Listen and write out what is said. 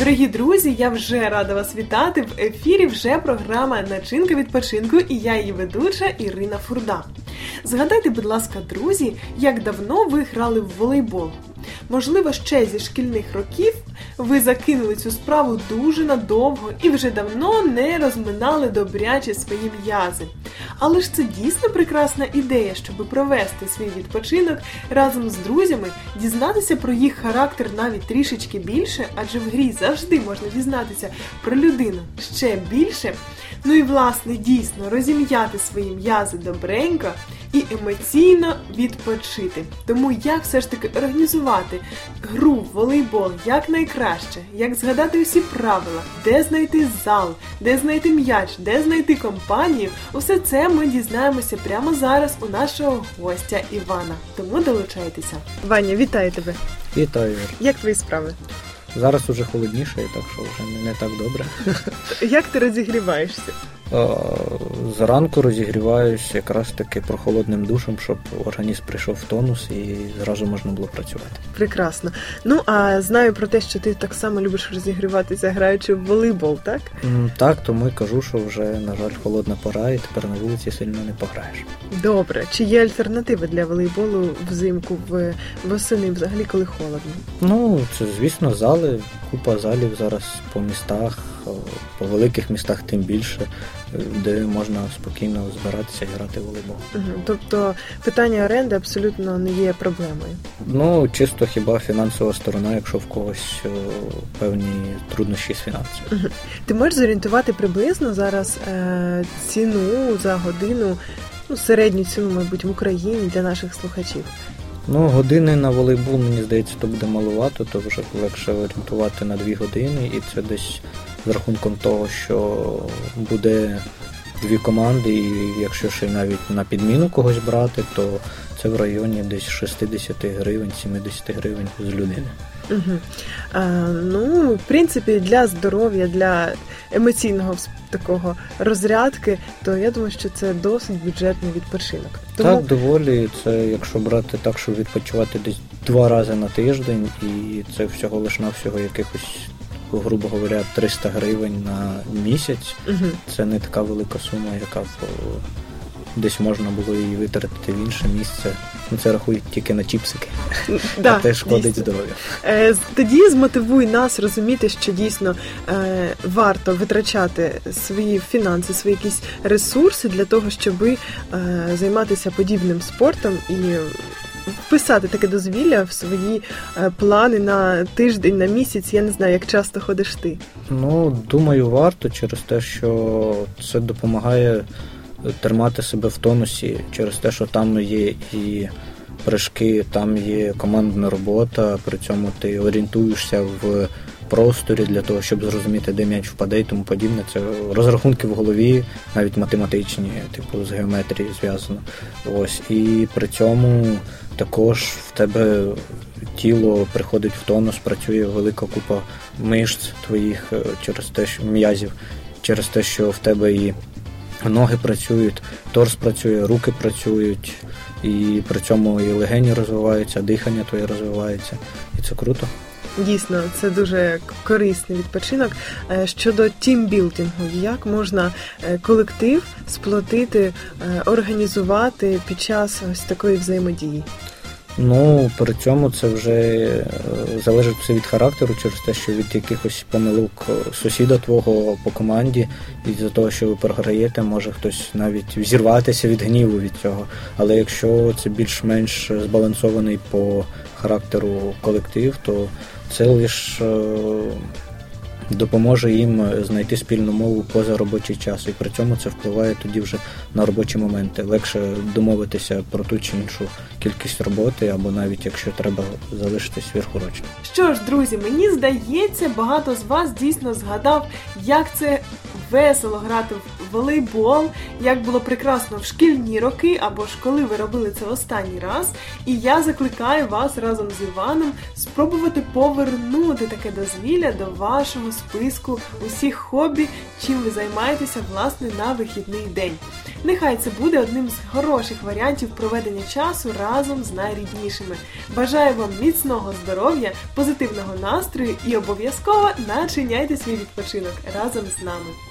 Дорогі друзі, я вже рада вас вітати. В ефірі вже програма Начинка відпочинку і я її ведуча Ірина Фурда. Згадайте, будь ласка, друзі, як давно ви грали в волейбол. Можливо, ще зі шкільних років ви закинули цю справу дуже надовго і вже давно не розминали добряче свої м'язи. Але ж це дійсно прекрасна ідея, щоб провести свій відпочинок разом з друзями, дізнатися про їх характер навіть трішечки більше, адже в грі завжди можна дізнатися про людину ще більше. Ну і власне дійсно розім'яти свої м'язи добренько і емоційно відпочити. Тому як все ж таки організувати гру в волейбол як найкраще, як згадати усі правила, де знайти зал, де знайти м'яч, де знайти компанію, усе це ми дізнаємося прямо зараз у нашого гостя Івана. Тому долучайтеся. Ваня, вітаю тебе! Вітаю. Як твої справи? Зараз уже холодніше, так що вже не, так добре. Як ти розігріваєшся? Зранку розігріваюсь якраз таки прохолодним душем, щоб організм прийшов в тонус і зразу можна було працювати. Прекрасно. Ну а знаю про те, що ти так само любиш розігріватися, граючи в волейбол, так? Так, тому й кажу, що вже, на жаль, холодна пора, і тепер на вулиці сильно не пограєш. Добре. Чи є альтернативи для волейболу взимку в восени, взагалі, коли холодно? Ну, це звісно, зали, купа залів зараз по містах, по великих містах тим більше де можна спокійно збиратися і грати в волейбол. Угу. Тобто питання оренди абсолютно не є проблемою. Ну чисто хіба фінансова сторона, якщо в когось о, певні труднощі з фінансами. Угу. Ти можеш зорієнтувати приблизно зараз е, ціну за годину, ну середню ціну, мабуть, в Україні для наших слухачів. Ну, години на волейбол, мені здається, то буде малувато, то вже легше орієнтувати на дві години, і це десь з рахунком того, що буде дві команди, і якщо ще навіть на підміну когось брати, то це в районі десь 60 гривень, 70 гривень з людини. Угу. А, Ну, в принципі, для здоров'я, для емоційного такого розрядки, то я думаю, що це досить бюджетний відпочинок. Тому... Так, доволі. Це якщо брати так, щоб відпочивати десь два рази на тиждень, і це всього лиш навсього якихось грубо говоря, 300 гривень на місяць. Угу. Це не така велика сума, яка б десь можна було її витратити в інше місце. Ну, Це рахують тільки на чіпсики, да, а те шкодить здоров'ю. Е, тоді змотивуй нас розуміти, що дійсно е, варто витрачати свої фінанси, свої якісь ресурси для того, щоб е, займатися подібним спортом і вписати таке дозвілля в свої е, плани на тиждень, на місяць. Я не знаю, як часто ходиш ти. Ну, думаю, варто через те, що це допомагає тримати себе в тонусі, через те, що там є і прыжки, там є командна робота, при цьому ти орієнтуєшся в просторі для того, щоб зрозуміти, де м'яч впаде і тому подібне. Це розрахунки в голові, навіть математичні, типу з геометрією зв'язано. Ось і при цьому також в тебе тіло приходить в тонус, працює велика купа мишць твоїх е, через те, що м'язів, через те, що в тебе і ноги працюють, торс працює, руки працюють, і при цьому і легені розвиваються, дихання твоє розвивається. І це круто. Дійсно, це дуже корисний відпочинок. Е, щодо тімбілдингу, як можна е, колектив сплотити, організувати під час ось такої взаємодії? Ну, при цьому це вже е, залежить все від характеру, через те, що від якихось помилок сусіда твого по команді, і за того, що ви програєте, може хтось навіть взірватися від гніву від цього. Але якщо це більш-менш збалансований по характеру колектив, то це лише допоможе їм знайти спільну мову поза робочий час, і при цьому це впливає тоді вже на робочі моменти. Легше домовитися про ту чи іншу кількість роботи, або навіть якщо треба залишитись сверхурочно. Що ж, друзі, мені здається, багато з вас дійсно згадав, як це весело грати в волейбол, як було прекрасно в шкільні роки, або ж коли ви робили це останній раз. І я закликаю вас разом з Іваном спробувати повернути таке дозвілля до вашого списку усіх хобі, чим ви займаєтеся власне на вихідний день. Нехай це буде одним з хороших варіантів проведення часу разом з найріднішими. Бажаю вам міцного здоров'я, позитивного настрою і обов'язково начиняйте свій відпочинок разом з нами.